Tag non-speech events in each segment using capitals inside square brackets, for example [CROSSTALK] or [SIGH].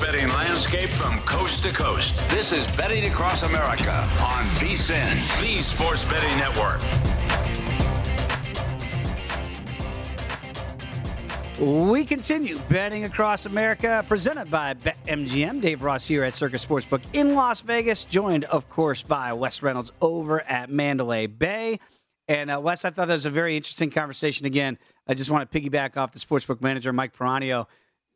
Betting landscape from coast to coast. This is Betting Across America on VSIN, the Sports Betting Network. We continue betting across America, presented by BetMGM. Dave Ross here at Circa Sportsbook in Las Vegas, joined, of course, by Wes Reynolds over at Mandalay Bay. And uh, Wes, I thought that was a very interesting conversation. Again, I just want to piggyback off the sportsbook manager, Mike Piranio.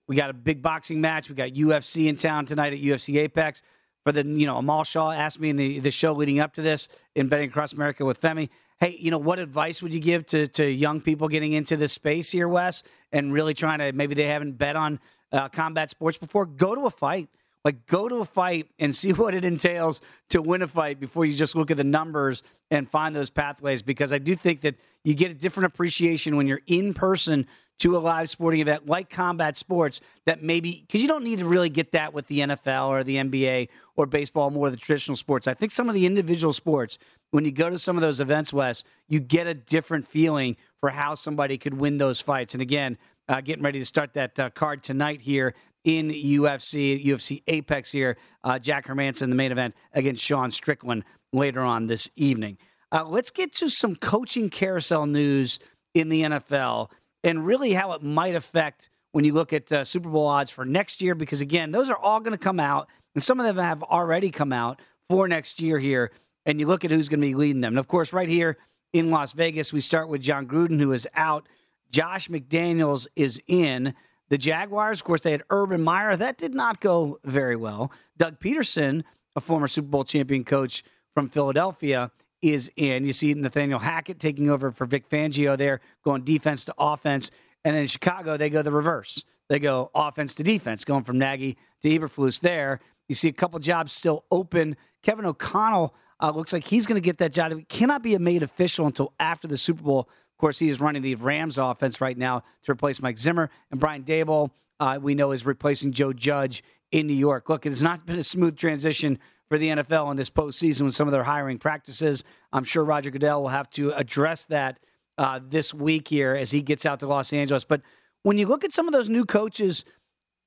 We got a big boxing match. We got UFC in town tonight at UFC Apex. For the, you know, Amal Shaw asked me in the, the show leading up to this in Betting Across America with Femi, hey, you know, what advice would you give to, to young people getting into this space here, Wes, and really trying to maybe they haven't bet on uh, combat sports before? Go to a fight. Like, go to a fight and [LAUGHS] see what it entails to win a fight before you just look at the numbers and find those pathways. Because I do think that you get a different appreciation when you're in person to a live sporting event like combat sports that maybe because you don't need to really get that with the NFL or the NBA or baseball, more the traditional sports. I think some of the individual sports, when you go to some of those events, Wes, you get a different feeling for how somebody could win those fights. And again, uh, getting ready to start that uh, card tonight here in UFC, UFC Apex here. Uh, Jack Hermansson, the main event against Sean Strickland later on this evening. Uh, let's get to some coaching carousel news in the NFL and really how it might affect when you look at uh, Super Bowl odds for next year, because again, those are all going to come out, and some of them have already come out for next year here. And you look at who's going to be leading them. And of course, right here in Las Vegas, we start with Jon Gruden, who is out. Josh McDaniels is in. The Jaguars, of course, they had Urban Meyer. That did not go very well. Doug Pederson, a former Super Bowl champion coach from Philadelphia, is in. You see Nathaniel Hackett taking over for Vic Fangio there, going defense to offense. And then in Chicago, they go the reverse. They go offense to defense, going from Nagy to Eberflus there. You see a couple jobs still open. Kevin O'Connell uh, looks like he's going to get that job. It cannot be made official until after the Super Bowl. Of course, he is running the Rams offense right now to replace Mike Zimmer. And Brian Daboll, uh, we know, is replacing Joe Judge in New York. Look, it has not been a smooth transition for the NFL in this postseason with some of their hiring practices. I'm sure Roger Goodell will have to address that uh, this week here as he gets out to Los Angeles. But when you look at some of those new coaches,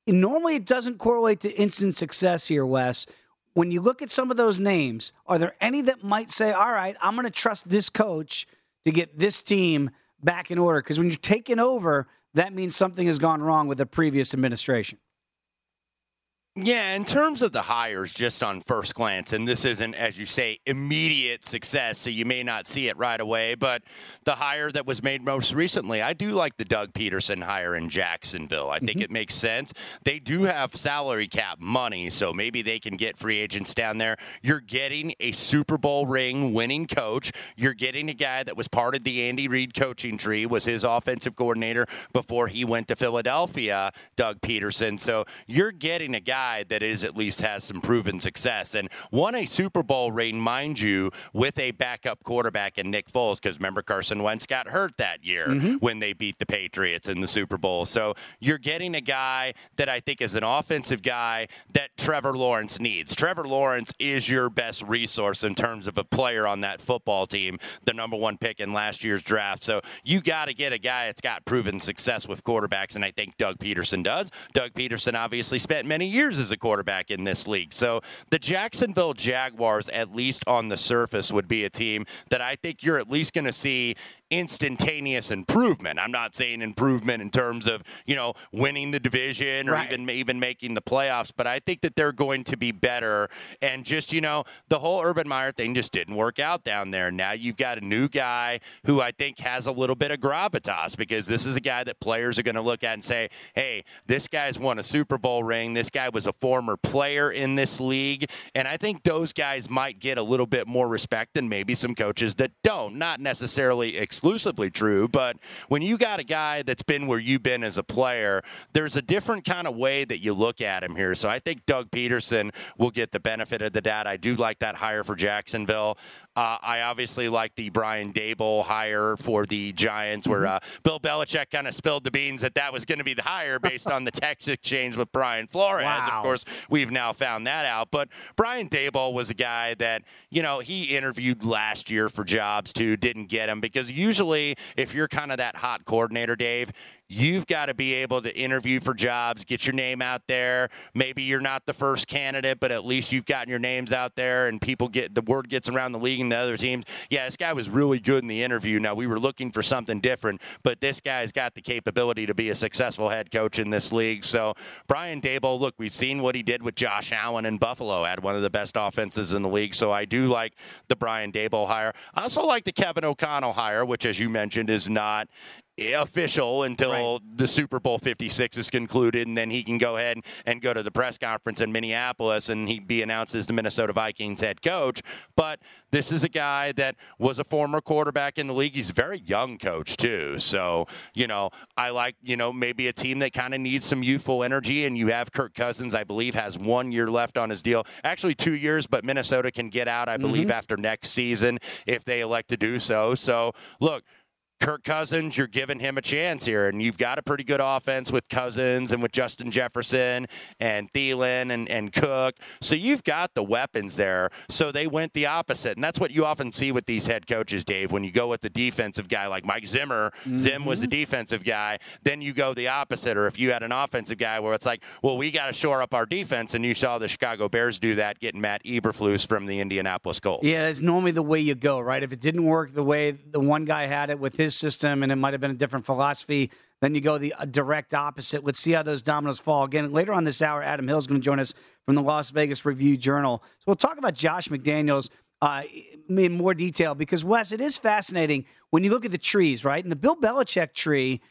normally it doesn't correlate to instant success here, Wes. When you look at some of those names, are there any that might say, all right, I'm going to trust this coach to get this team back in order? Because when you're taking over, that means something has gone wrong with the previous administration. Yeah, in terms of the hires, just on first glance, and this isn't, as you say, immediate success, so you may not see it right away, but the hire that was made most recently, I do like the Doug Pederson hire in Jacksonville. I think mm-hmm. it makes sense. They do have salary cap money, so maybe they can get free agents down there. You're getting a Super Bowl ring winning coach. You're getting a guy that was part of the Andy Reid coaching tree, was his offensive coordinator before he went to Philadelphia, Doug Pederson. So you're getting a guy guy that is at least has some proven success and won a Super Bowl ring, mind you, with a backup quarterback in Nick Foles. Because remember, Carson Wentz got hurt that year mm-hmm. when they beat the Patriots in the Super Bowl. So you're getting a guy that I think is an offensive guy that Trevor Lawrence needs. Trevor Lawrence is your best resource in terms of a player on that football team, the number one pick in last year's draft. So you got to get a guy that's got proven success with quarterbacks, and I think Doug Pederson does. Doug Pederson obviously spent many years years as a quarterback in this league. So the Jacksonville Jaguars, at least on the surface, would be a team that I think you're at least going to see instantaneous improvement. I'm not saying improvement in terms of, you know, winning the division or Right. even even making the playoffs, but I think that they're going to be better. And just, you know, the whole Urban Meyer thing just didn't work out down there. Now you've got a new guy who I think has a little bit of gravitas because this is a guy that players are going to look at and say, hey, this guy's won a Super Bowl ring. This guy was a former player in this league. And I think those guys might get a little bit more respect than maybe some coaches that don't. Not necessarily exclusively true, but when you got a guy that's been where you've been as a player, there's a different kind of way that you look at him here. So I think Doug Pederson will get the benefit of the doubt. I do like that hire for Jacksonville. Uh, I obviously like the Brian Daboll hire for the Giants, where uh, Bill Belichick kind of spilled the beans that that was going to be the hire based on the [LAUGHS] text exchange with Brian Flores. Wow. Of course, we've now found that out. But Brian Daboll was a guy that, you know, he interviewed last year for jobs too, didn't get him because usually if you're kind of that hot coordinator, Dave, you've got to be able to interview for jobs, get your name out there. Maybe you're not the first candidate, but at least you've gotten your names out there and people get the word gets around the league and the other teams. Yeah, this guy was really good in the interview. Now we were looking for something different, but this guy's got the capability to be a successful head coach in this league. So Brian Daboll, look, we've seen what he did with Josh Allen in Buffalo, had one of the best offenses in the league. So I do like the Brian Daboll hire. I also like the Kevin O'Connell hire, which as you mentioned is not official until Right. the Super Bowl 56 is concluded, and then he can go ahead and go to the press conference in Minneapolis and he be announced as the Minnesota Vikings head coach. But this is a guy that was a former quarterback in the league. He's a very young coach, too. So, you know, I like, you know, maybe a team that kind of needs some youthful energy, and you have Kirk Cousins, I believe, has one year left on his deal. Actually, two years, but Minnesota can get out, I believe, mm-hmm. after next season if they elect to do so. So, look, Kirk Cousins, you're giving him a chance here, and you've got a pretty good offense with Cousins and with Justin Jefferson and Thielen and, and Cook. So you've got the weapons there. So they went the opposite. And that's what you often see with these head coaches, Dave. When you go with the defensive guy like Mike Zimmer, Zim was the mm-hmm. defensive guy, then you go the opposite. Or if you had an offensive guy where it's like, well, we got to shore up our defense, and you saw the Chicago Bears do that, getting Matt Eberflus from the Indianapolis Colts. Yeah, it's normally the way you go, right? If it didn't work the way the one guy had it with his system and it might have been a different philosophy, then you go the uh, direct opposite. Let's see how those dominoes fall. Again, later on this hour, Adam Hill is going to join us from the Las Vegas Review Journal. So we'll talk about Josh McDaniels uh, in more detail because, Wes, it is fascinating when you look at the trees, right? And the Bill Belichick tree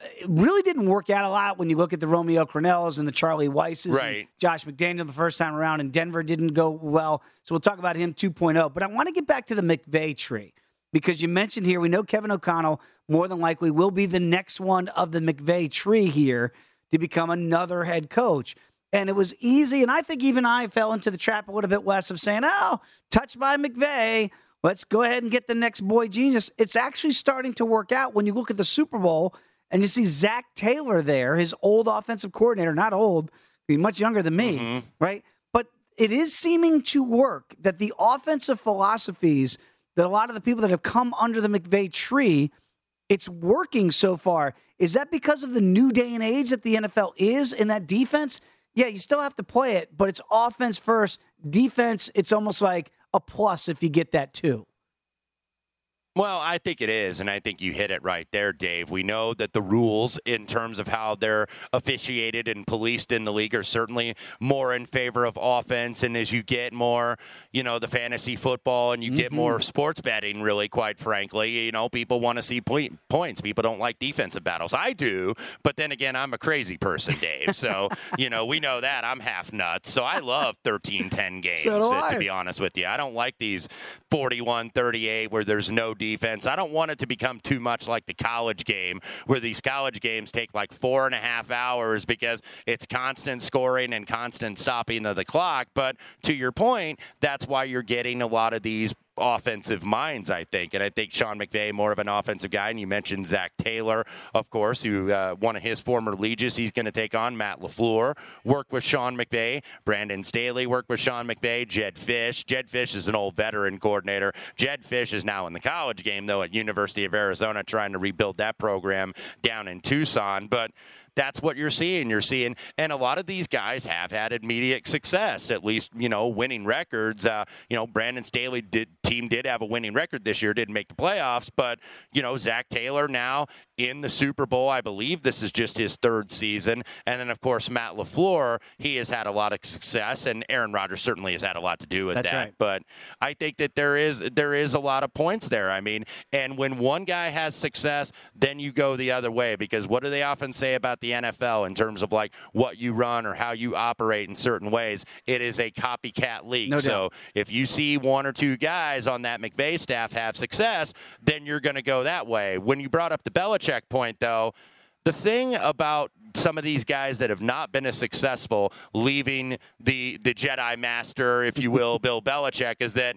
it really didn't work out a lot when you look at the Romeo Crennels and the Charlie Weisses. and Right. Josh McDaniel the first time around, in Denver didn't go well. So we'll talk about him 2.0. But I want to get back to the McVay tree because you mentioned here, we know Kevin O'Connell more than likely will be the next one of the McVay tree here to become another head coach. And it was easy. And I think even I fell into the trap a little bit less of saying, oh, touched by McVay. Let's go ahead and get the next boy genius. It's actually starting to work out when you look at the Super Bowl and you see Zach Taylor there, his old offensive coordinator, not old, much younger than me, mm-hmm. right? But it is seeming to work that the offensive philosophies that a lot of the people that have come under the McVay tree, it's working so far. Is that because of the new day and age that the NFL is in that defense? Yeah, you still have to play it, but it's offense first. Defense, it's almost like a plus if you get that too. Well, I think it is, and I think you hit it right there, Dave. We know that the rules, in terms of how they're officiated and policed in the league, are certainly more in favor of offense. And as you get more, you know, the fantasy football and you get more mm-hmm. sports betting, really, quite frankly, you know, people want to see point, points. People don't like defensive battles. I do, but then again, I'm a crazy person, Dave. So, [LAUGHS] you know, we know that I'm half nuts. So I love 13 10 games, So to be honest with you. I don't like these 41 38 where there's no defense. I don't want it to become too much like the college game where these college games take like four and a half hours because it's constant scoring and constant stopping of the clock. But to your point, that's why you're getting a lot of these offensive minds, I think. And I think Sean McVay, more of an offensive guy. And you mentioned Zach Taylor, of course, who uh, one of his former legions he's going to take on. Matt LaFleur worked with Sean McVay. Brandon Staley worked with Sean McVay. Jedd Fisch. Jedd Fisch is an old veteran coordinator. Jedd Fisch is now in the college game, though, at University of Arizona, trying to rebuild that program down in Tucson. But that's what you're seeing. You're seeing, and a lot of these guys have had immediate success, at least, you know, winning records. Uh, you know, Brandon Staley did, team did have a winning record this year, didn't make the playoffs, but, you know, Zach Taylor now in the Super Bowl. I believe this is just his third season. And then, of course, Matt LaFleur, he has had a lot of success, and Aaron Rodgers certainly has had a lot to do with That's that. right. But I think that there is there is a lot of points there. I mean, and when one guy has success, then you go the other way because what do they often say about the NFL in terms of like what you run or how you operate in certain ways? It is a copycat league. No so if you see one or two guys on that McVay staff have success, then you're going to go that way. When you brought up the Belichick point, though, the thing about some of these guys that have not been as successful leaving the the Jedi Master, if you will, [LAUGHS] Bill Belichick, is that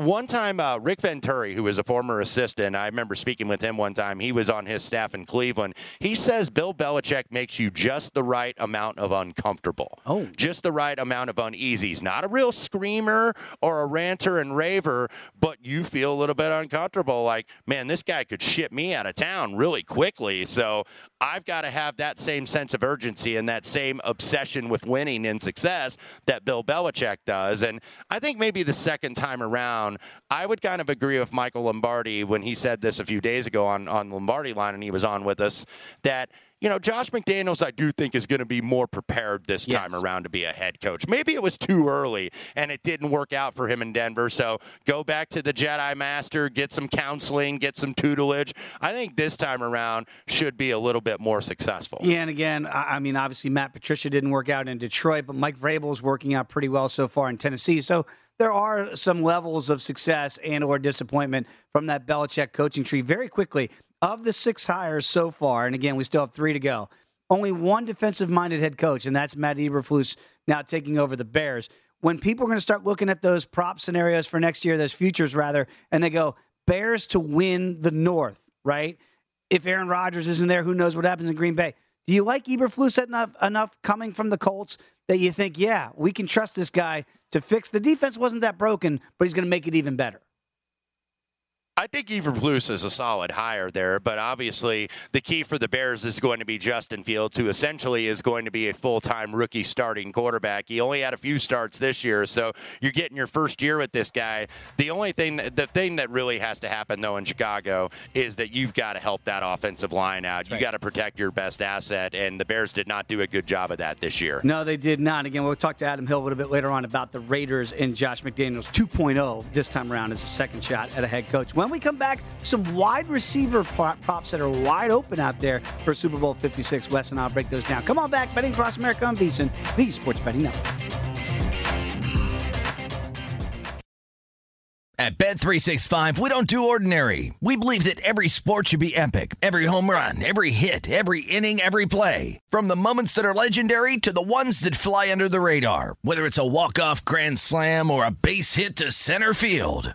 one time uh, Rick Venturi, who is a former assistant, I remember speaking with him one time. He was on his staff in Cleveland. He says Bill Belichick makes you just the right amount of uncomfortable, Oh. just the right amount of uneasies. Not a real screamer or a ranter and raver, but you feel a little bit uncomfortable. Like, man, this guy could ship me out of town really quickly. So I've got to have that same sense of urgency and that same obsession with winning and success that Bill Belichick does. And I think maybe the second time around, I would kind of agree with Michael Lombardi when he said this a few days ago on, on Lombardi line and he was on with us that. You know, Josh McDaniels, I do think is going to be more prepared this time around to be a head coach. Maybe it was too early and it didn't work out for him in Denver. So go back to the Jedi Master, get some counseling, get some tutelage. I think this time around should be a little bit more successful. Yeah, and again, I I mean, obviously Matt Patricia didn't work out in Detroit, but Mike Vrabel is working out pretty well so far in Tennessee. So there are some levels of success and or disappointment from that Belichick coaching tree. Very quickly, of the six hires so far, and again, we still have three to go. Only one defensive-minded head coach, and that's Matt Eberflus now taking over the Bears. When people are going to start looking at those prop scenarios for next year, those futures rather, and they go Bears to win the North, right? if Aaron Rodgers isn't there, who knows what happens in Green Bay? Do you like Eberflus enough enough coming from the Colts that you think, yeah, we can trust this guy to fix the defense? wasn't that broken, but he's going to make it even better. I think Eberflus is a solid hire there, but obviously the key for the Bears is going to be Justin Fields, who essentially is going to be a full-time rookie starting quarterback. He only had a few starts this year, so you're getting your first year with this guy. The only thing, that, the thing that really has to happen though in Chicago is that you've got to help that offensive line out. You got to protect your best asset, and the Bears did not do a good job of that this year. No, they did not. Again, we'll talk to Adam Hill a little bit later on about the Raiders and Josh McDaniels 2.0 this time around as a second shot at a head coach. When we come back, some wide receiver props that are wide open out there for Super Bowl 56. Wes and I'll break those down. Come on back, Betting Across America on VSiN, the Sports Betting Network. At Bet365, we don't do ordinary. We believe that every sport should be epic. Every home run, every hit, every inning, every play. From the moments that are legendary to the ones that fly under the radar. Whether it's a walk-off grand slam or a base hit to center field.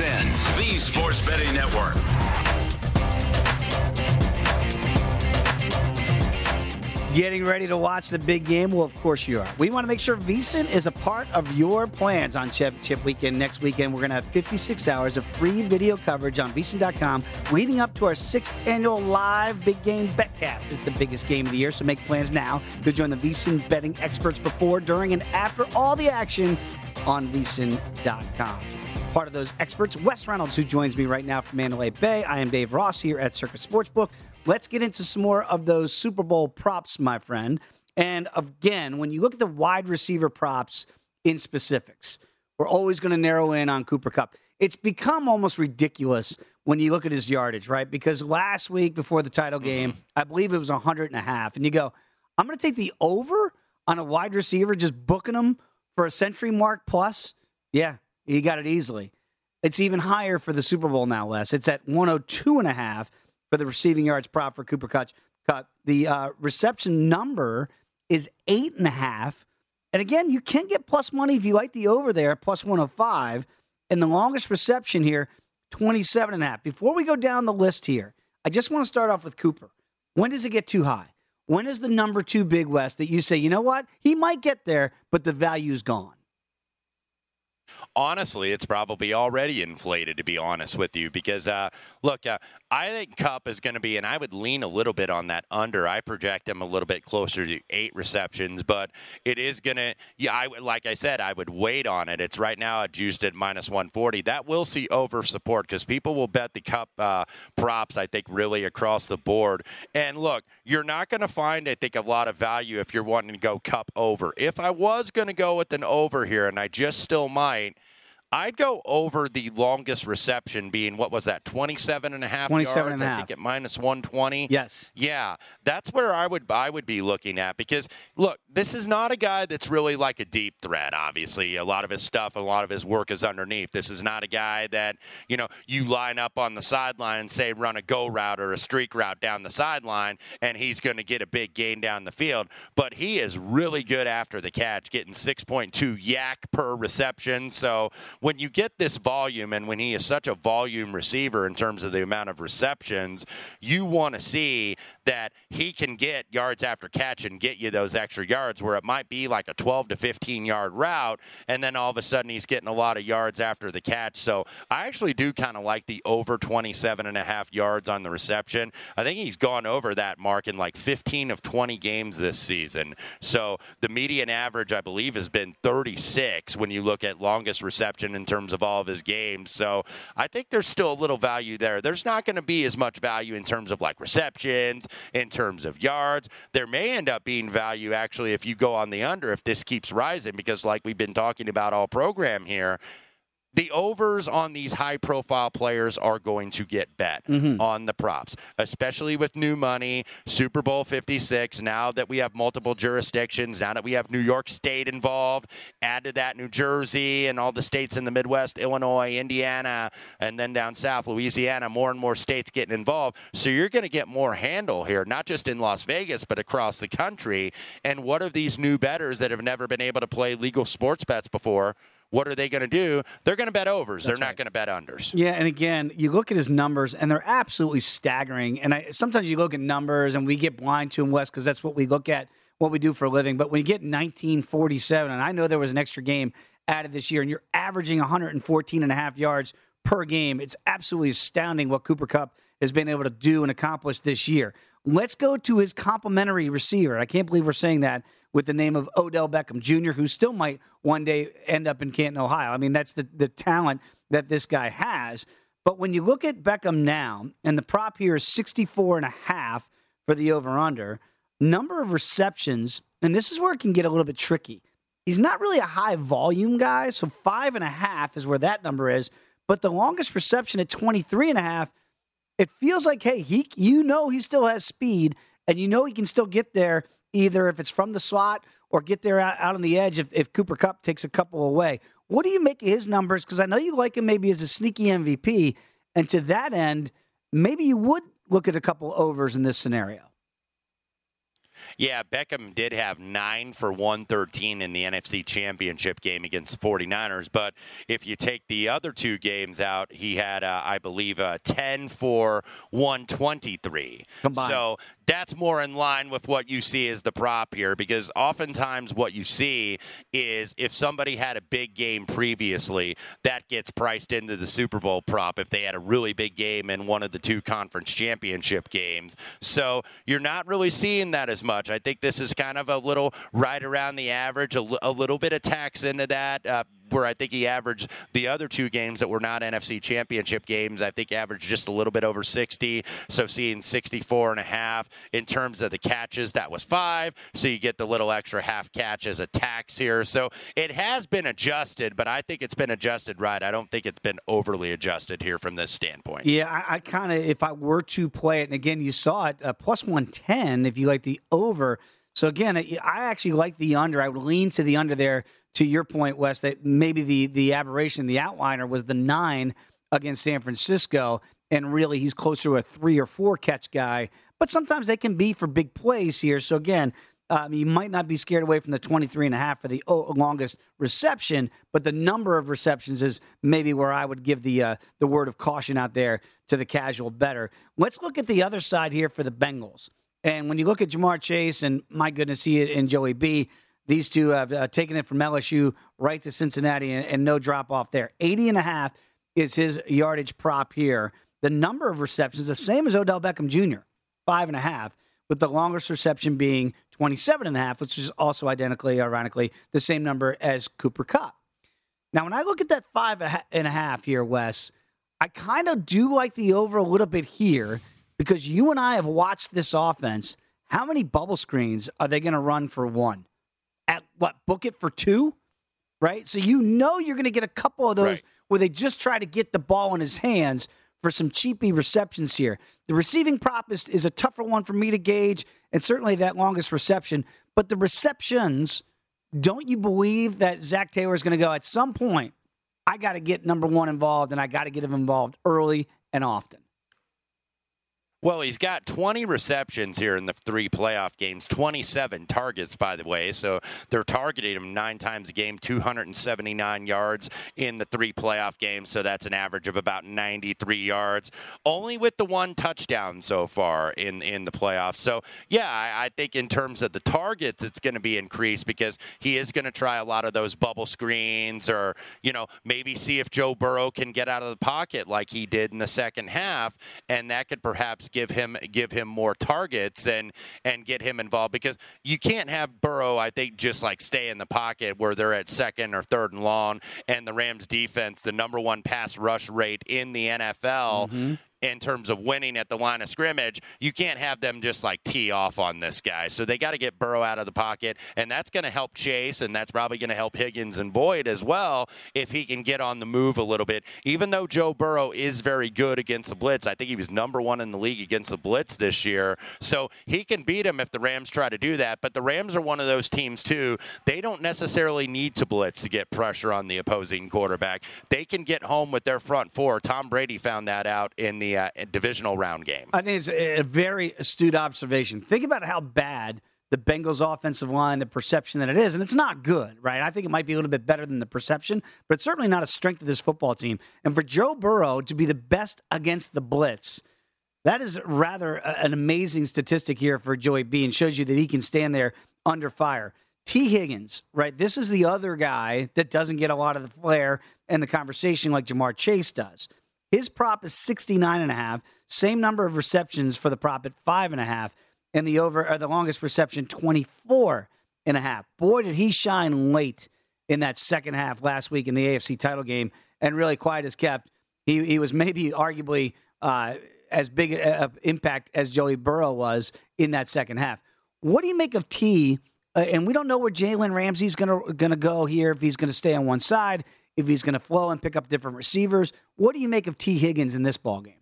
On VSIN, the Sports Betting Network. Getting ready to watch the big game? Well, of course you are. We want to make sure VSiN is a part of your plans on Championship Weekend. Next weekend, we're going to have 56 hours of free video coverage on VSiN.com leading up to our sixth annual live big game betcast. It's the biggest game of the year, so make plans now to join the VSiN betting experts before, during, and after all the action on VSiN.com. part of those experts. Wes Reynolds, who joins me right now from Mandalay Bay. I am Dave Ross here at Circa Sportsbook. Let's get into some more of those Super Bowl props, my friend. And again, when you look at the wide receiver props in specifics, we're always going to narrow in on Cooper Kupp. It's become almost ridiculous when you look at his yardage, right? Because last week before the title game, mm-hmm. I believe it was 100 and a half. And you go, I'm going to take the over on a wide receiver, just booking them for a century mark plus. Yeah, he got it easily. It's even higher for the Super Bowl now, Wes. It's at 102 and a half for the receiving yards prop for Cooper Kupp. The uh, reception number is eight and a half. And again, you can get plus money if you like the over there, plus 105. And the longest reception here, 27 and a half. Before we go down the list here, I just want to start off with Cooper. When does it get too high? When is the number two Big West that you say, you know what? He might get there, but the value's gone? Honestly, it's probably already inflated, to be honest with you. Because, uh, look, uh, I think Kupp is going to be, and I would lean a little bit on that under. I project him a little bit closer to eight receptions, but it is going to, yeah, I, like I said, I would wait on it. It's right now juiced at minus 140. That will see over support because people will bet the Kupp uh, props, I think, really across the board. And look, you're not going to find, I think, a lot of value if you're wanting to go Kupp over. If I was going to go with an over here, and I just still might, I'd go over the longest reception being what was that 27 and a half 27 yards and a I think at minus 120. Yes. Yeah, that's where I would I would be looking at because look, this is not a guy that's really like a deep threat obviously. A lot of his stuff, a lot of his work is underneath. This is not a guy that, you know, you line up on the sideline and say run a go route or a streak route down the sideline and he's going to get a big gain down the field, but he is really good after the catch, getting 6.2 YAC per reception. So when you get this volume and when he is such a volume receiver in terms of the amount of receptions, you want to see that he can get yards after catch and get you those extra yards where it might be like a 12 to 15 yard route and then all of a sudden he's getting a lot of yards after the catch. So I actually do kind of like the over 27 and a half yards on the reception. I think he's gone over that mark in like 15 of 20 games this season. So the median average I believe has been 36 when you look at longest reception in terms of all of his games. So I think there's still a little value there. There's not going to be as much value in terms of like receptions, in terms of yards. There may end up being value actually if you go on the under if this keeps rising because like we've been talking about all program here the overs on these high profile players are going to get bet mm-hmm. on the props, especially with new money, Super Bowl 56. Now that we have multiple jurisdictions, now that we have New York State involved, add to that New Jersey and all the states in the Midwest, Illinois, Indiana, and then down south, Louisiana, more and more states getting involved. So you're going to get more handle here, not just in Las Vegas, but across the country. And what are these new betters that have never been able to play legal sports bets before? What are they going to do? They're going to bet overs. That's they're not going to bet unders. Yeah, and again, you look at his numbers, and they're absolutely staggering. And I, sometimes you look at numbers, and we get blind to them, Wes, because that's what we look at, what we do for a living. But when you get 1947, and I know there was an extra game added this year, and you're averaging 114 and a half yards per game, it's absolutely astounding what Cooper Kupp has been able to do and accomplish this year. Let's go to his complimentary receiver. I can't believe we're saying that with the name of Odell Beckham Jr., who still might one day end up in Canton, Ohio. I mean, that's the, the talent that this guy has. But when you look at Beckham now, and the prop here is 64 and a half for the over under, number of receptions, and this is where it can get a little bit tricky. He's not really a high volume guy, so five and a half is where that number is. But the longest reception at 23 and a half, it feels like, hey, he you know he still has speed, and you know he can still get there either if it's from the slot or get there out, out on the edge if, if Cooper Kupp takes a couple away. What do you make of his numbers? Because I know you like him maybe as a sneaky MVP. And to that end, maybe you would look at a couple overs in this scenario. Yeah, Beckham did have nine for 113 in the NFC Championship game against the 49ers. But if you take the other two games out, he had, uh, I believe, uh, 10 for 123. Combined. So that's more in line with what you see as the prop here because oftentimes what you see is if somebody had a big game previously, that gets priced into the Super Bowl prop if they had a really big game in one of the two conference championship games. So you're not really seeing that as much. I think this is kind of a little right around the average, a, little bit of tax into that. Uh, where I think he averaged the other two games that were not NFC championship games. I think averaged just a little bit over 60. So seeing 64 and a half in terms of the catches, that was five. So you get the little extra half catch as a tax here. So it has been adjusted, but I think it's been adjusted right. I don't think it's been overly adjusted here from this standpoint. Yeah, I, I kind of, if I were to play it, and again, you saw it, uh, plus 110 if you like the over. So again, I actually like the under. I would lean to the under there. To your point, Wes, that maybe the the aberration, the outliner was the nine against San Francisco, and really he's closer to a three or four catch guy. But sometimes they can be for big plays here. So again, um, you might not be scared away from the 23 and a half for the longest reception, but the number of receptions is maybe where I would give the uh, the word of caution out there to the casual better. Let's look at the other side here for the Bengals. And when you look at Ja'Marr Chase and my goodness, he and Joey B, these two have uh, taken it from LSU right to Cincinnati and, and no drop off there. 80 and a half is his yardage prop here. The number of receptions, the same as Odell Beckham Jr., five and a half, with the longest reception being 27 and a half, which is also identically, ironically, the same number as Cooper Kupp. Now, when I look at that five and a half here, Wes, I kind of do like the over a little bit here because you and I have watched this offense. How many bubble screens are they going to run for one? At what, book it for two? Right? So you know you're going to get a couple of those right. where they just try to get the ball in his hands for some cheapy receptions here. The receiving prop is, is a tougher one for me to gauge, and certainly that longest reception. But the receptions, don't you believe that Zach Taylor is going to go at some point? I got to get number one involved, and I got to get him involved early and often. Well, he's got 20 receptions here in the three playoff games, 27 targets, by the way. So they're targeting him nine times a game, 279 yards in the three playoff games. So that's an average of about 93 yards, only with the one touchdown so far in, in the playoffs. So, yeah, I, I think in terms of the targets, it's going to be increased because he is going to try a lot of those bubble screens or, you know, maybe see if Joe Burrow can get out of the pocket like he did in the second half. And that could perhaps give him give him more targets and and get him involved because you can't have Burrow I think just like stay in the pocket where they're at second or third and long and the Rams defense the number one pass rush rate in the NFL mm-hmm in terms of winning at the line of scrimmage, you can't have them just like tee off on this guy. So they got to get Burrow out of the pocket, and that's going to help Chase, and that's probably going to help Higgins and Boyd as well if he can get on the move a little bit. Even though Joe Burrow is very good against the blitz, I think he was number one in the league against the blitz this year. So he can beat him if the Rams try to do that. But the Rams are one of those teams too. They don't necessarily need to blitz to get pressure on the opposing quarterback. They can get home with their front four. Tom Brady found that out in the uh, divisional round game. I think it's a very astute observation. Think about how bad the Bengals offensive line, the perception that it is, and it's not good, right? I think it might be a little bit better than the perception, but it's certainly not a strength of this football team. And for Joe Burrow to be the best against the blitz, that is rather an amazing statistic here for Joey B and shows you that he can stand there under fire. Tee Higgins, right? This is the other guy that doesn't get a lot of the flair and the conversation like Ja'Marr Chase does. His prop is 69 and a half. Same number of receptions for the prop at five and a half. And the over or the longest reception, 24 and a half. Boy, did he shine late in that second half last week in the AFC title game and really quiet as kept. He, he was maybe arguably uh, as big an impact as Joey Burrow was in that second half. What do you make of Tee? Uh, and we don't know where Jalen Ramsey's going to go here. If he's to stay on one side, if he's going to flow and pick up different receivers. What do you make of Tee Higgins in this ball game?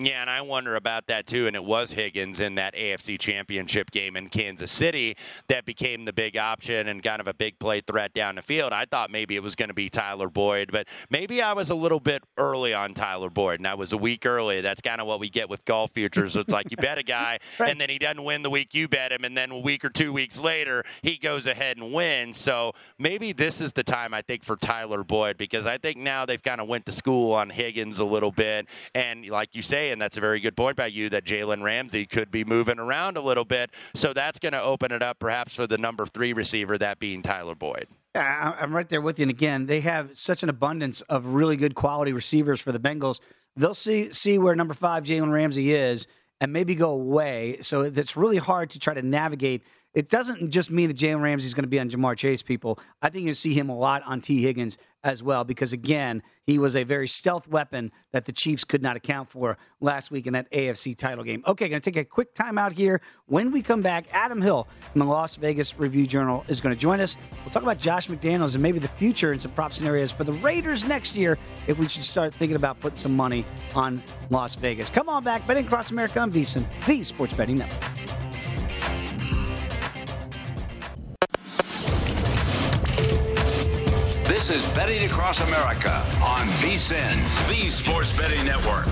Yeah, and I wonder about that too. And it was Higgins in that AFC Championship game in Kansas City that became the big option and kind of a big play threat down the field. I thought maybe it was going to be Tyler Boyd, but maybe I was a little bit early on Tyler Boyd, and I was a week early. That's kind of what we get with golf futures. It's like you bet a guy, [LAUGHS] right. and then he doesn't win the week you bet him, and then a week or two weeks later he goes ahead and wins. So maybe this is the time I think for Tyler Boyd because I think now they've kind of went to school on Higgins a little bit, and like you say and that's a very good point by you that Jalen Ramsey could be moving around a little bit. So that's going to open it up perhaps for the number three receiver, that being Tyler Boyd. I'm right there with you. And again, they have such an abundance of really good quality receivers for the Bengals. They'll see see where number five Jalen Ramsey is and maybe go away. So it's really hard to try to navigate it doesn't just mean that Jalen Ramsey is going to be on Ja'Marr Chase. People, I think you'll see him a lot on Tee Higgins as well because again, he was a very stealth weapon that the Chiefs could not account for last week in that AFC title game. Okay, going to take a quick timeout here. When we come back, Adam Hill from the Las Vegas Review Journal is going to join us. We'll talk about Josh McDaniels and maybe the future and some prop scenarios for the Raiders next year if we should start thinking about putting some money on Las Vegas. Come on back, betting across America on VSIN, the Sports Betting Network. This is Betting Across America on VSIN, the Sports Betting Network.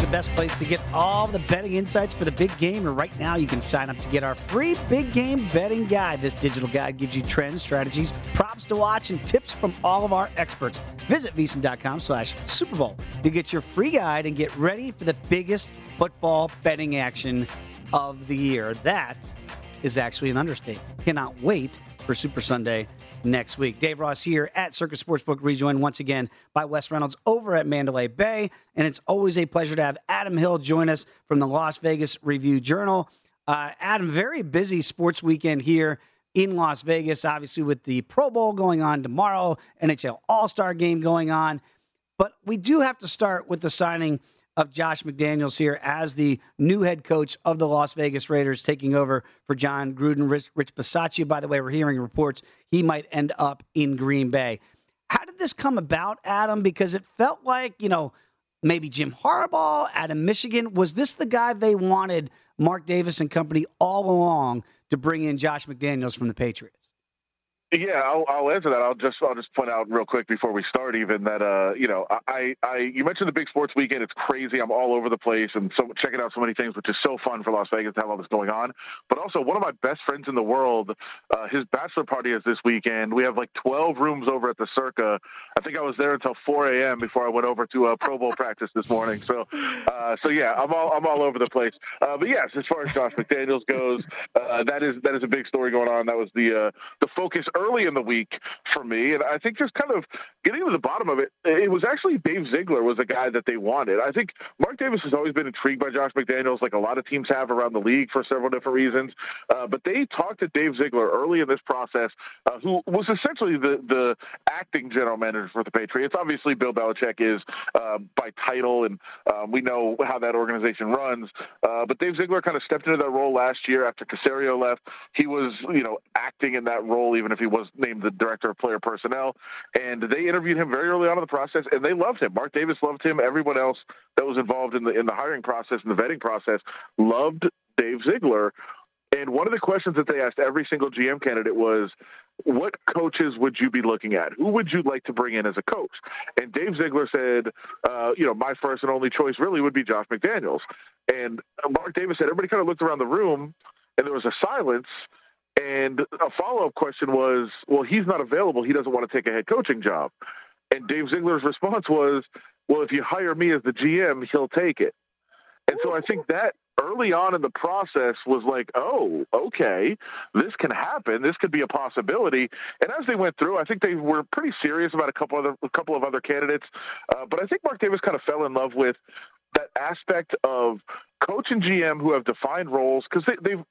The best place to get all the betting insights for the big game. And right now, you can sign up to get our free big game betting guide. This digital guide gives you trends, strategies, props to watch, and tips from all of our experts. Visit VSIN.com slash Super Bowl to get your free guide and get ready for the biggest football betting action of the year. That is actually an understatement. Cannot wait for Super Sunday next week. Dave Ross here at Circa Sportsbook, rejoined once again by Wes Reynolds over at Mandalay Bay. And it's always a pleasure to have Adam Hill join us from the Las Vegas Review Journal. Uh, Adam, very busy sports weekend here in Las Vegas, obviously with the Pro Bowl going on tomorrow, NHL All Star game going on. But we do have to start with the signing of Josh McDaniels here as the new head coach of the Las Vegas Raiders, taking over for Jon Gruden. Rich, Rich Bisaccia, by the way, we're hearing reports he might end up in Green Bay. How did this come about, Adam? Because it felt like, you know, maybe Jim Harbaugh out Michigan. Was this the guy they wanted, Mark Davis and company, all along to bring in Josh McDaniels from the Patriots? Yeah, I'll, I'll answer that. I'll just I'll just point out real quick before we start, even that uh, you know, I, I you mentioned the big sports weekend. It's crazy. I'm all over the place and so checking out so many things, which is so fun for Las Vegas to have all this going on. But also, one of my best friends in the world, uh, his bachelor party is this weekend. We have like 12 rooms over at the Circa. I think I was there until 4 a.m. before I went over to a Pro Bowl practice this morning. So, uh, so yeah, I'm all I'm all over the place. Uh, but yes, as far as Josh McDaniels goes, uh, that is that is a big story going on. That was the uh, the focus early in the week for me. And I think just kind of getting to the bottom of it, it was actually Dave Ziegler was a guy that they wanted. I think Mark Davis has always been intrigued by Josh McDaniels, like a lot of teams have around the league for several different reasons. Uh, but they talked to Dave Ziegler early in this process, uh, who was essentially the, the acting general manager for the Patriots. Obviously, Bill Belichick is uh, by title, and um, we know how that organization runs. Uh, but Dave Ziegler kind of stepped into that role last year after Caserio left. He was, you know, acting in that role, even if he was named the director of player personnel. And they interviewed him very early on in the process, and they loved him. Mark Davis loved him. Everyone else that was involved in the in the hiring process and the vetting process loved Dave Ziegler. And one of the questions that they asked every single GM candidate was, what coaches would you be looking at? Who would you like to bring in as a coach? And Dave Ziegler said, uh, you know, my first and only choice really would be Josh McDaniels. And Mark Davis said, everybody kind of looked around the room and there was a silence. And a follow up question was, well, he's not available. He doesn't want to take a head coaching job. And Dave Ziegler's response was, well, if you hire me as the GM, he'll take it. And so I think that early on in the process was like, oh, okay, this can happen. This could be a possibility. And as they went through, I think they were pretty serious about a couple other a couple of other candidates. Uh, but I think Mark Davis kind of fell in love with that aspect of coach and GM who have defined roles because they, have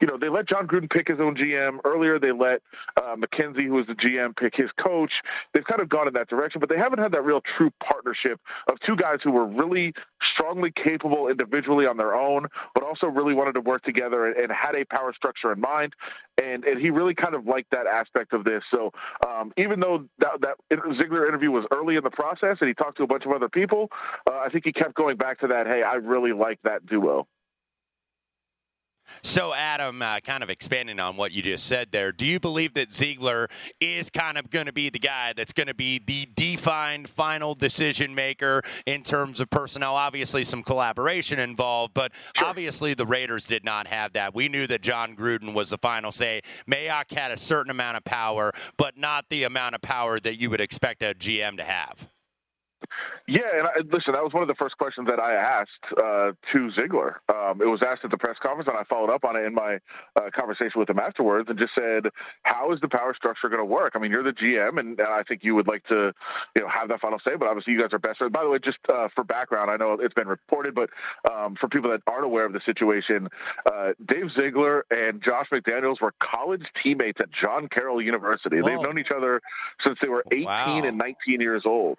you know, they let Jon Gruden pick his own GM earlier. They let uh, McKenzie, who was the GM, pick his coach. They've kind of gone in that direction, but they haven't had that real true partnership of two guys who were really strongly capable individually on their own, but also really wanted to work together and, and had a power structure in mind. And and he really kind of liked that aspect of this. So um, even though that, that Ziegler interview was early in the process and he talked to a bunch of other people, uh, I think he kept going back to that. Hey, I really like that duo. So, Adam, uh, kind of expanding on what you just said there, do you believe that Ziegler is kind of going to be the guy that's going to be the defined final decision maker in terms of personnel? Obviously, some collaboration involved, but sure. obviously the Raiders did not have that. We knew that Jon Gruden was the final say. Mayock had a certain amount of power, but not the amount of power that you would expect a GM to have. Yeah, and I, listen, that was one of the first questions that I asked uh, to Ziegler. Um, it was asked at the press conference, and I followed up on it in my uh, conversation with him afterwards, and just said, "How is the power structure going to work? I mean, you're the GM, and, and, I think you would like to, you know, have that final say. But obviously, you guys are best. By the way, just uh, for background, I know it's been reported, but um, for people that aren't aware of the situation, uh, Dave Ziegler and Josh McDaniels were college teammates at John Carroll University. Whoa. They've known each other since they were 18 wow. and 19 years old.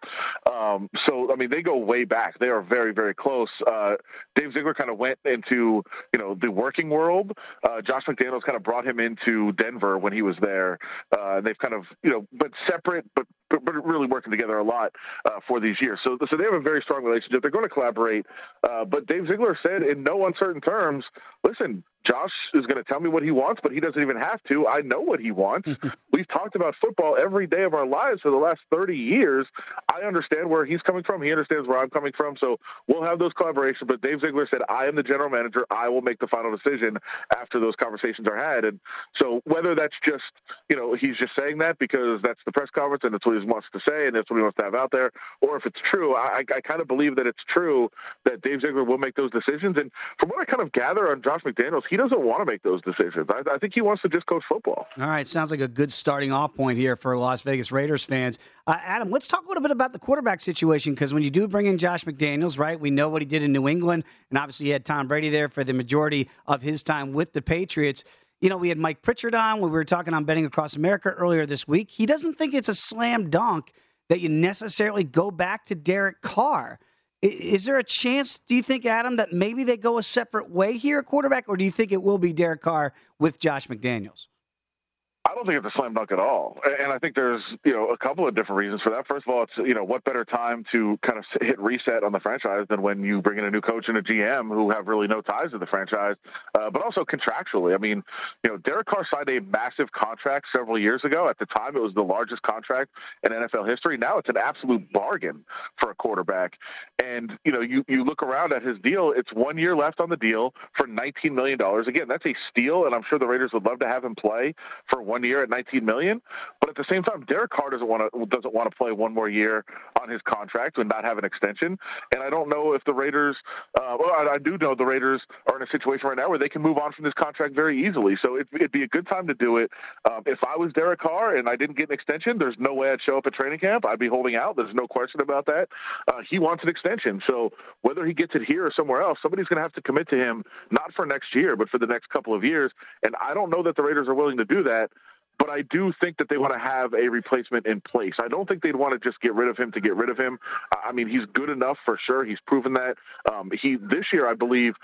Um, so, I mean, they go way back. They are very, very close. Uh, Dave Ziegler kind of went into, you know, the working world. Uh, Josh McDaniels kind of brought him into Denver when he was there. Uh, and they've kind of, you know, but separate, but but, really working together a lot uh, for these years. So, so they have a very strong relationship. They're going to collaborate. Uh, but Dave Ziegler said in no uncertain terms, listen, Josh is going to tell me what he wants, but he doesn't even have to. I know what he wants. [LAUGHS] We've talked about football every day of our lives for the last 30 years. I understand where he's coming from. He understands where I'm coming from. So we'll have those collaborations. But Dave Ziegler said, I am the general manager. I will make the final decision after those conversations are had. And so whether that's just, you know, he's just saying that because that's the press conference and it's what he wants to say and that's what he wants to have out there, or if it's true, I, I kind of believe that it's true that Dave Ziegler will make those decisions. And from what I kind of gather on Josh McDaniels, he doesn't want to make those decisions. I, I, think he wants to just coach football. All right, sounds like a good starting off point here for Las Vegas Raiders fans. Uh, Adam, let's talk a little bit about the quarterback situation because when you do bring in Josh McDaniels, right, we know what he did in New England, and obviously he had Tom Brady there for the majority of his time with the Patriots. You know, we had Mike Pritchard on when we were talking on Betting Across America earlier this week. He doesn't think it's a slam dunk that you necessarily go back to Derek Carr. Is there a chance, do you think, Adam, that maybe they go a separate way here at quarterback, or do you think it will be Derek Carr with Josh McDaniels? I don't think it's a slam dunk at all, and I think there's you know a couple of different reasons for that. First of all, it's you know what better time to kind of hit reset on the franchise than when you bring in a new coach and a GM who have really no ties to the franchise, uh, but also contractually. I mean, you know, Derek Carr signed a massive contract several years ago. At the time, it was the largest contract in NFL history. Now it's an absolute bargain for a quarterback. And you know, you you look around at his deal; it's one year left on the deal for 19 million dollars. Again, that's a steal, and I'm sure the Raiders would love to have him play for one one year at 19 million. But at the same time, Derek Carr doesn't want to doesn't want to play one more year on his contract and not have an extension. And I don't know if the Raiders. Uh, well, I, I, do know the Raiders are in a situation right now where they can move on from this contract very easily. So it, would be a good time to do it. Um, if I was Derek Carr and I didn't get an extension, there's no way I'd show up at training camp. I'd be holding out. There's no question about that. Uh, he wants an extension. So whether he gets it here or somewhere else, somebody's going to have to commit to him not for next year, but for the next couple of years. And I don't know that the Raiders are willing to do that but I do think that they want to have a replacement in place. I don't think they'd want to just get rid of him to get rid of him. I mean, he's good enough for sure. He's proven that. Um, he this year, I believe,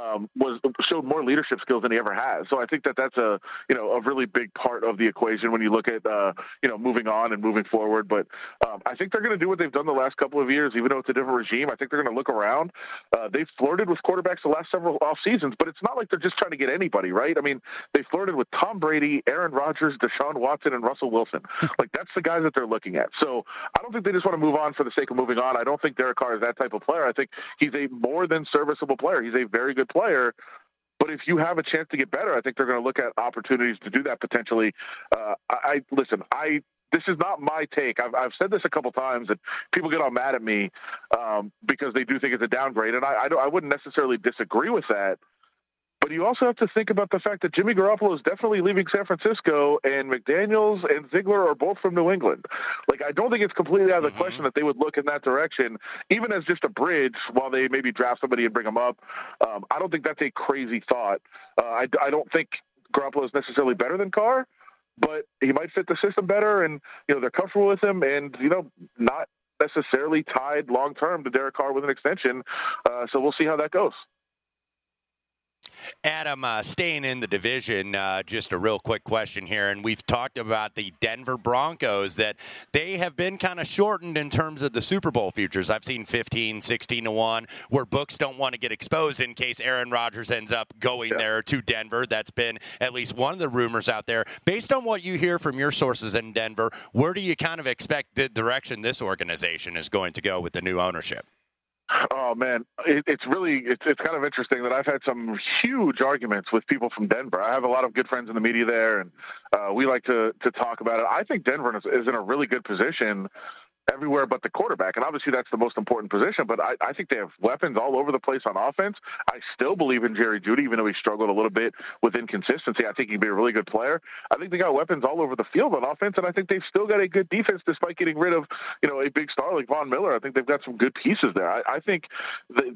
um, was showed more leadership skills than he ever has. So I think that that's a you know a really big part of the equation when you look at uh, you know moving on and moving forward. But um, I think they're going to do what they've done the last couple of years, even though it's a different regime. I think they're going to look around. Uh, they've flirted with quarterbacks the last several off seasons, but it's not like they're just trying to get anybody, right? I mean, they flirted with Tom Brady, Aaron Rodgers. Deshaun Watson and Russell Wilson. [LAUGHS] like that's the guys that they're looking at. So I don't think they just want to move on for the sake of moving on. I don't think Derek Carr is that type of player. I think he's a more than serviceable player. He's a very good player. But if you have a chance to get better, I think they're going to look at opportunities to do that potentially. Uh, I, I listen. I this is not my take. I've, I've said this a couple times, and people get all mad at me um, because they do think it's a downgrade, and I, I, I wouldn't necessarily disagree with that. But you also have to think about the fact that Jimmy Garoppolo is definitely leaving San Francisco, and McDaniels and Ziegler are both from New England. Like, I don't think it's completely out of the mm-hmm. question that they would look in that direction, even as just a bridge while they maybe draft somebody and bring them up. Um, I don't think that's a crazy thought. Uh, I, I don't think Garoppolo is necessarily better than Carr, but he might fit the system better, and you know they're comfortable with him, and you know not necessarily tied long term to Derek Carr with an extension. Uh, so we'll see how that goes. Adam, uh, staying in the division, uh, just a real quick question here. And we've talked about the Denver Broncos that they have been kind of shortened in terms of the Super Bowl futures. I've seen 15, 16 to 1, where books don't want to get exposed in case Aaron Rodgers ends up going yeah. there to Denver. That's been at least one of the rumors out there. Based on what you hear from your sources in Denver, where do you kind of expect the direction this organization is going to go with the new ownership? Oh man, it, it's really it's it's kind of interesting that I've had some huge arguments with people from Denver. I have a lot of good friends in the media there, and uh, we like to to talk about it. I think Denver is, is in a really good position everywhere but the quarterback. And obviously, that's the most important position. But I, I think they have weapons all over the place on offense. I still believe in Jerry Jeudy, even though he struggled a little bit with inconsistency. I think he'd be a really good player. I think they got weapons all over the field on offense, and I think they've still got a good defense despite getting rid of you know a big star like Von Miller. I think they've got some good pieces there. I, I think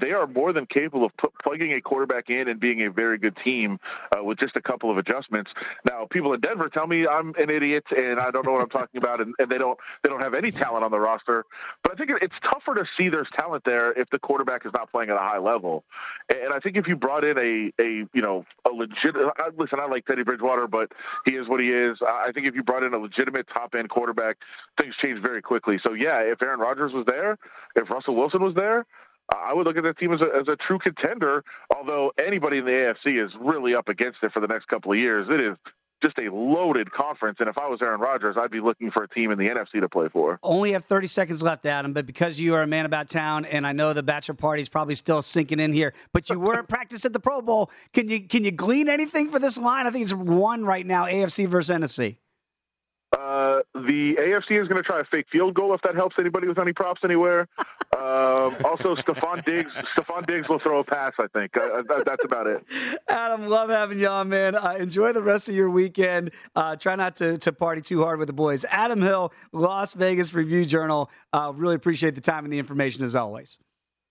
they are more than capable of put, plugging a quarterback in and being a very good team uh, with just a couple of adjustments. Now, people in Denver tell me I'm an idiot and I don't know what I'm talking about, and, and they don't they don't have any talent on the roster. But I think it's tougher to see there's talent there if the quarterback is not playing at a high level. And I think if you brought in a a you know a legit listen, I like Teddy Bridgewater, but he is what he is. I think if you brought in a legitimate top end quarterback, things change very quickly. So yeah, if Aaron Rodgers was there, if Russell Wilson was there, I would look at that team as a, as a true contender. Although anybody in the AFC is really up against it for the next couple of years, it is just a loaded conference. And if I was Aaron Rodgers, I'd be looking for a team in the NFC to play for. Only have 30 seconds left, Adam, but because you are a man about town, and I know the bachelor party is probably still sinking in here, but you were at [LAUGHS] practice at the Pro Bowl. Can you can you glean anything for this line? I think it's one right now, AFC versus NFC. Uh, the AFC is going to try a fake field goal if that helps anybody with any props anywhere. um, [LAUGHS] also, Stefon Diggs. Stefon Diggs will throw a pass. I think uh, that, that's about it. Adam, love having you on, man. Uh, enjoy the rest of your weekend. Uh, try not to to party too hard with the boys. Adam Hill, Las Vegas Review Journal. Uh, really appreciate the time and the information as always.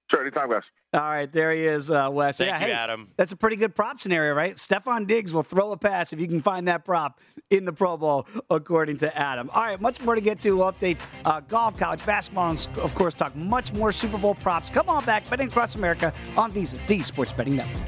Sure, anytime, guys. All right, there he is, uh, Wes. Thank yeah, you, hey, Adam. That's a pretty good prop scenario, right? Stefon Diggs will throw a pass if you can find that prop in the Pro Bowl, according to Adam. All right, much more to get to. We'll update uh, golf, college basketball, and of course, talk much more Super Bowl props. Come on back, betting across America on these the Sports Betting Network.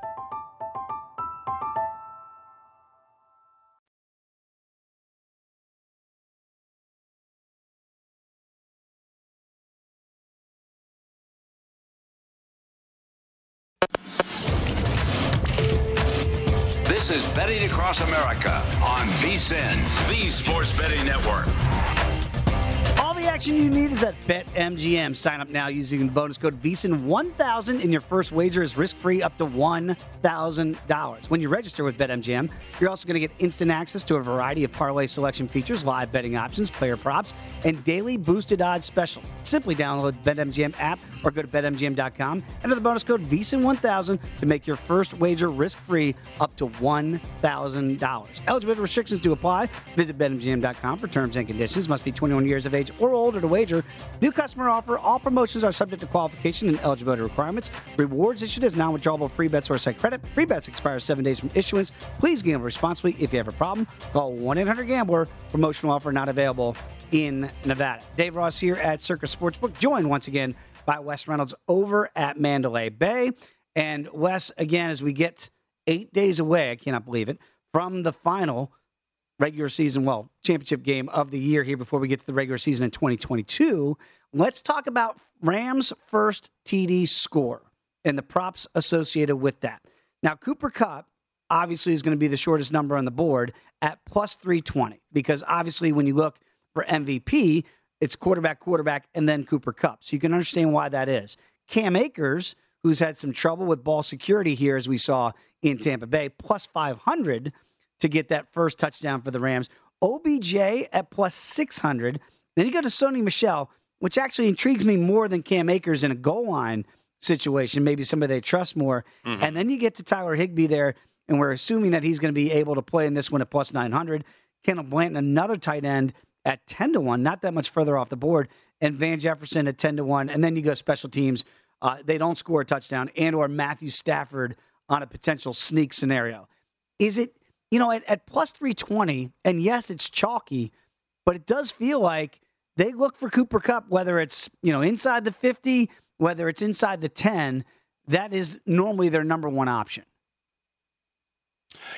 The Sports Betting Network. Action you need is at BetMGM. Sign up now using the bonus code VSIN1000 and your first wager is risk-free up to $1,000. When you register with BetMGM, you're also going to get instant access to a variety of parlay selection features, live betting options, player props, and daily boosted odds specials. Simply download the BetMGM app or go to BetMGM.com. And enter the bonus code VSIN1000 to make your first wager risk-free up to $1,000. Eligibility restrictions do apply. Visit BetMGM.com for terms and conditions. Must be 21 years of age or older to wager. New customer offer. All promotions are subject to qualification and eligibility requirements. Rewards issued as non-withdrawable free bets or site credit. Free bets expire seven days from issuance. Please gamble responsibly. If you have a problem, call 1-800-GAMBLER. Promotional offer not available in Nevada. Dave Ross here at Circa Sportsbook, joined once again by Wes Reynolds over at Mandalay Bay. And Wes, again, as we get eight days away, I cannot believe it, from the final regular season, well, championship game of the year here before we get to the regular season in 2022. Let's talk about Rams' first TD score and the props associated with that. Now, Cooper Kupp obviously is going to be the shortest number on the board at plus 320 because obviously when you look for MVP, it's quarterback, quarterback, and then Cooper Kupp. So you can understand why that is. Cam Akers, who's had some trouble with ball security here, as we saw in Tampa Bay, plus 500 to get that first touchdown for the Rams. OBJ at plus 600. Then you go to Sony Michel, which actually intrigues me more than Cam Akers in a goal line situation, maybe somebody they trust more. Mm-hmm. And then you get to Tyler Higbee there, and we're assuming that he's going to be able to play in this one at plus 900. Kendall Blanton, another tight end at 10 to 1, not that much further off the board, and Van Jefferson at 10 to 1. And then you go special teams. Uh, they don't score a touchdown, and or Matthew Stafford on a potential sneak scenario. Is it, you know, at, at plus 320, and yes, it's chalky, but it does feel like they look for Cooper Kupp, whether it's, you know, inside the 50, whether it's inside the 10, that is normally their number one option.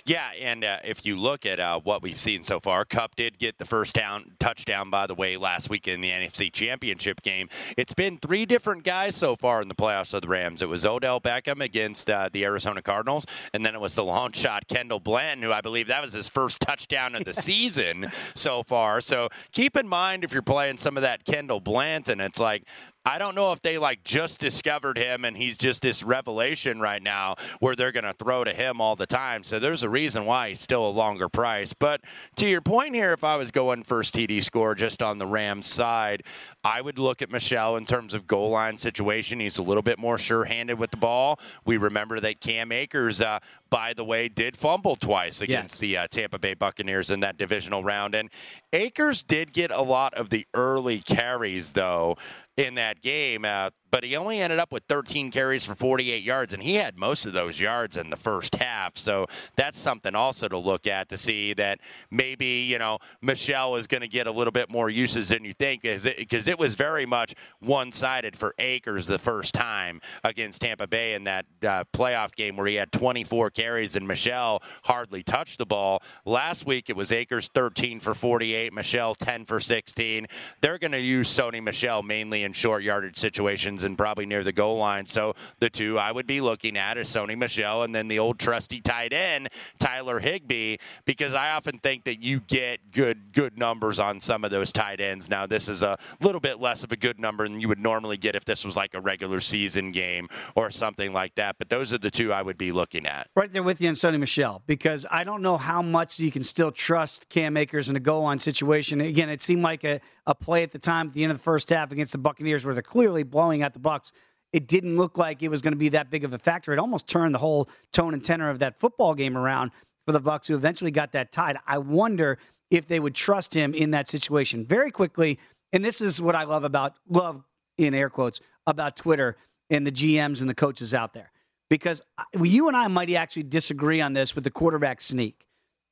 Yeah, and uh, if you look at uh, what we've seen so far, Kupp did get the first down touchdown, by the way, last week in the NFC Championship game. It's been three different guys so far in the playoffs of the Rams. It was Odell Beckham against uh, the Arizona Cardinals, and then it was the long shot Kendall Blanton, who I believe that was his first touchdown of the [LAUGHS] season so far. So keep in mind if you're playing some of that Kendall Blanton, it's like I don't know if they like just discovered him and he's just this revelation right now where they're going to throw to him all the time. So there's a reason why he's still a longer price. But to your point here, if I was going first TD score just on the Rams side, I would look at Michel in terms of goal line situation. He's a little bit more sure handed with the ball. We remember that Cam Akers, uh, by the way, did fumble twice against yes. the uh, Tampa Bay Buccaneers in that divisional round. And Akers did get a lot of the early carries, though in that game. Uh, but he only ended up with 13 carries for 48 yards, and he had most of those yards in the first half. So that's something also to look at to see that maybe, you know, Michel is going to get a little bit more uses than you think, because it, it, was very much one sided for Akers the first time against Tampa Bay in that uh, playoff game where he had 24 carries and Michel hardly touched the ball. Last week it was Akers 13 for 48, Michel 10 for 16. They're going to use Sony Michel mainly in short yardage situations and probably near the goal line. So the two I would be looking at is Sony Michel and then the old trusty tight end Tyler Higbee because I often think that you get good good numbers on some of those tight ends. Now this is a little bit less of a good number than you would normally get if this was like a regular season game or something like that. But those are the two I would be looking at. Right there with you on Sony Michel because I don't know how much you can still trust Cam Akers in a goal line situation. Again, it seemed like a, a play at the time at the end of the first half against the Buccaneers where they're clearly blowing out the Bucks, It didn't look like it was going to be that big of a factor. It almost turned the whole tone and tenor of that football game around for the Bucks, who eventually got that tied. I wonder if they would trust him in that situation very quickly. And this is what I love about love in air quotes about Twitter and the GMs and the coaches out there, because uh, you and I might actually disagree on this with the quarterback sneak.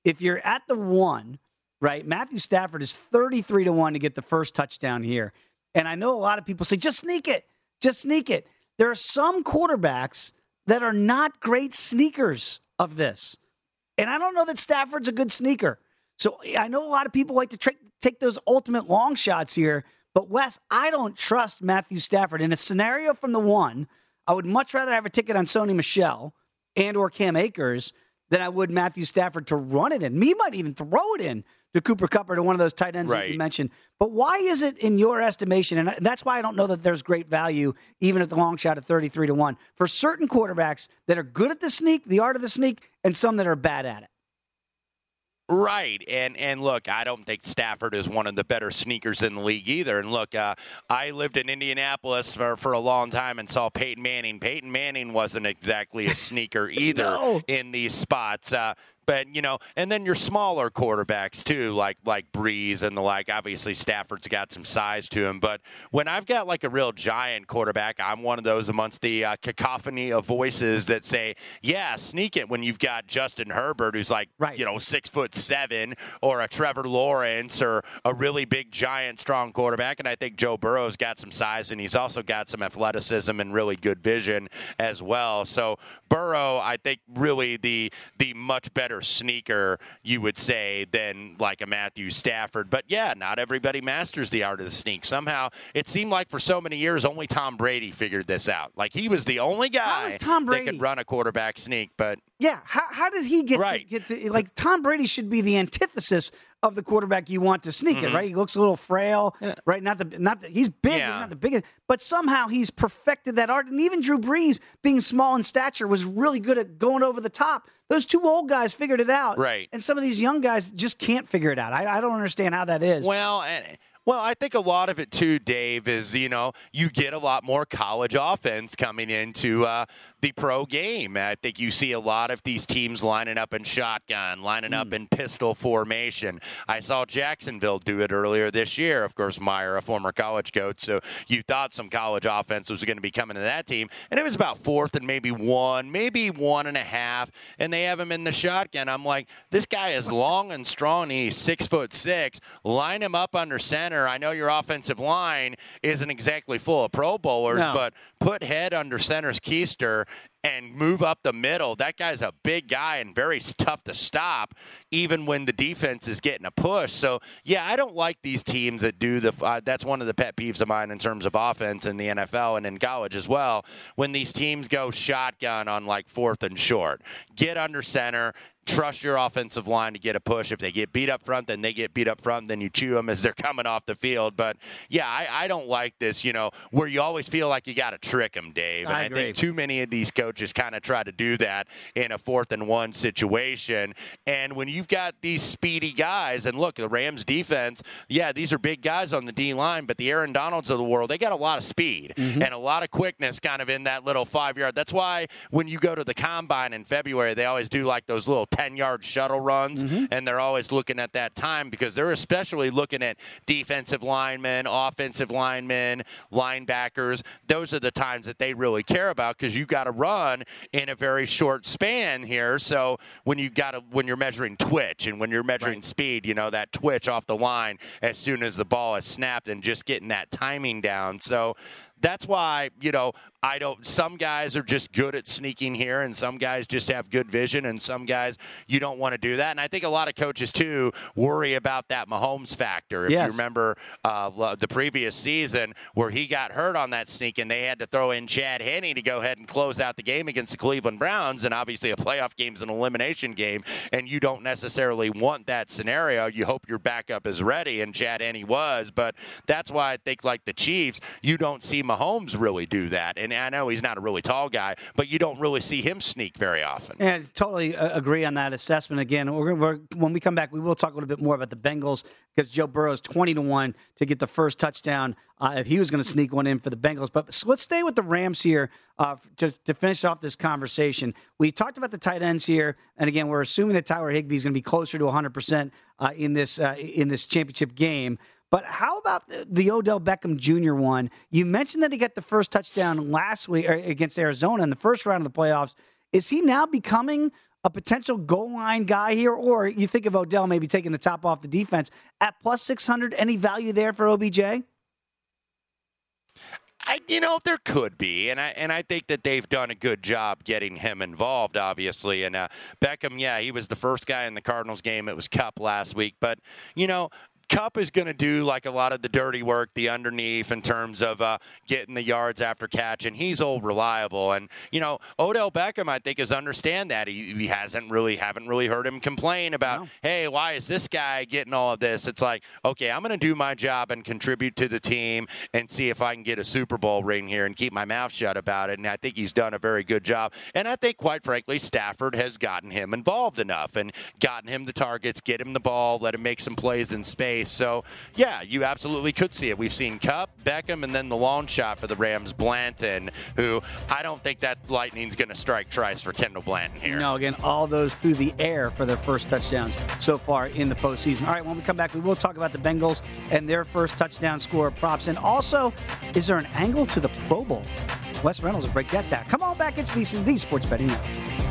If you're at the one, right? Matthew Stafford is 33 to 1 to get the first touchdown here. And I know a lot of people say, just sneak it, just sneak it. There are some quarterbacks that are not great sneakers of this. And I don't know that Stafford's a good sneaker. So I know a lot of people like to tra- take those ultimate long shots here. But Wes, I don't trust Matthew Stafford. In a scenario from the one, I would much rather have a ticket on Sony Michel and or Cam Akers than I would Matthew Stafford to run it in. Me might even throw it in to Cooper Kupp or to one of those tight ends right. that you mentioned. But why is it in your estimation, and that's why I don't know that there's great value even at the long shot at 33 to 1 for certain quarterbacks that are good at the sneak, the art of the sneak, and some that are bad at it? Right, and and look, I don't think Stafford is one of the better sneakers in the league either. And look, uh, I lived in Indianapolis for, for a long time and saw Peyton Manning. Peyton Manning wasn't exactly a [LAUGHS] sneaker either no. in these spots. Uh, but you know, and then your smaller quarterbacks too, like like Brees and the like. Obviously, Stafford's got some size to him, but when I've got like a real giant quarterback, I'm one of those amongst the uh, cacophony of voices that say, "Yeah, sneak it." When you've got Justin Herbert, who's like right. you know six foot seven, or a Trevor Lawrence, or a really big, giant, strong quarterback, and I think Joe Burrow's got some size, and he's also got some athleticism and really good vision as well. So Burrow, I think, really the the much better better sneaker, you would say, than like a Matthew Stafford. But yeah, not everybody masters the art of the sneak. Somehow it seemed like for so many years only Tom Brady figured this out. Like he was the only guy Tom Brady? that could run a quarterback sneak. But yeah, how, how does he get right. to, get to, like Tom Brady should be the antithesis of the quarterback you want to sneak mm-hmm. it, right? He looks a little frail, yeah. right? Not the not the, he's big, yeah. he's not the biggest, but somehow he's perfected that art. And even Drew Brees, being small in stature, was really good at going over the top. Those two old guys figured it out, right? And some of these young guys just can't figure it out. I, I don't understand how that is. Well, and Well, I think a lot of it too, Dave, is you know you get a lot more college offense coming into uh, the pro game. I think you see a lot of these teams lining up in shotgun, lining up in pistol formation. I saw Jacksonville do it earlier this year. Of course, Meyer, a former college coach, so you thought some college offense was going to be coming to that team, and it was about fourth and maybe one, maybe one and a half, and they have him in the shotgun. I'm like, this guy is long and strong. He's six foot six. Line him up under center. I know your offensive line isn't exactly full of Pro Bowlers, No. but put head under center's keister and move up the middle. That guy's a big guy and very tough to stop, even when the defense is getting a push. So, yeah, I don't like these teams that do the. Uh, that's one of the pet peeves of mine in terms of offense in the NFL and in college as well. When these teams go shotgun on like fourth and short, get under center. Trust your offensive line to get a push. If they get beat up front, then they get beat up front. Then you chew them as they're coming off the field. But yeah, I, I don't like this. You know, where you always feel like you got to trick them, Dave. And I I, think too many of these coaches kind of try to do that in a fourth and one situation. And when you've got these speedy guys, and look, the Rams defense, yeah, these are big guys on the D line, but the Aaron Donalds of the world, they got a lot of speed Mm-hmm. and a lot of quickness kind of in that little five yard. That's why when you go to the combine in February, they always do like those little 10 yard shuttle runs, Mm-hmm. and they're always looking at that time because they're especially looking at defensive linemen, offensive linemen, linebackers. Those are the times that they really care about because you got to run in a very short span here. So when you got to when you're measuring twitch and when you're measuring speed, you know that twitch off the line as soon as the ball is snapped and just getting that timing down. So that's why you know I don't. Some guys are just good at sneaking here, and some guys just have good vision, and some guys you don't want to do that. And I think a lot of coaches too worry about that Mahomes factor. If Yes. you remember uh, the previous season where he got hurt on that sneak, and they had to throw in Chad Henne to go ahead and close out the game against the Cleveland Browns, and obviously a playoff game is an elimination game, and you don't necessarily want that scenario. You hope your backup is ready, and Chad Henne was, but that's why I think like the Chiefs, you don't see Mahomes really do that. And I know he's not a really tall guy, but you don't really see him sneak very often. Yeah, totally uh, agree on that assessment. Again, we're, we're, when we come back, we will talk a little bit more about the Bengals because Joe Burrow is twenty to one to get the first touchdown uh, if he was going to sneak one in for the Bengals. But so let's stay with the Rams here uh, to, to finish off this conversation. We talked about the tight ends here, and again, we're assuming that Tyler Higbee is going to be closer to one hundred percent uh, in this uh, in this championship game. But how about the, the Odell Beckham Jr. one? You mentioned that he got the first touchdown last week or against Arizona in the first round of the playoffs. Is he now becoming a potential goal line guy here, or you think of Odell maybe taking the top off the defense at plus six hundred? Any value there for OBJ? I, you know, there could be, and I and I think that they've done a good job getting him involved, obviously. And uh, Beckham, yeah, he was the first guy in the Cardinals game. It was Kupp last week, but you know. Kupp is going to do like a lot of the dirty work, the underneath in terms of uh, getting the yards after catch, and he's old reliable. And you know, Odell Beckham, I think, is understand that he, he hasn't really haven't really heard him complain about, hey, why is this guy getting all of this? It's like, okay, I'm going to do my job and contribute to the team and see if I can get a Super Bowl ring here and keep my mouth shut about it. And I think he's done a very good job. And I think, quite frankly, Stafford has gotten him involved enough and gotten him the targets, get him the ball, let him make some plays in space. So, yeah, you absolutely could see it. We've seen Kupp, Beckham, and then the long shot for the Rams, Blanton, who I don't think that lightning's going to strike twice for Kendall Blanton here. No, again, all those through the air for their first touchdowns so far in the postseason. All right, when we come back, we will talk about the Bengals and their first touchdown score props. And also, is there an angle to the Pro Bowl? Wes Reynolds will break that down. Come on back. It's VSiN, the Sports Betting Network.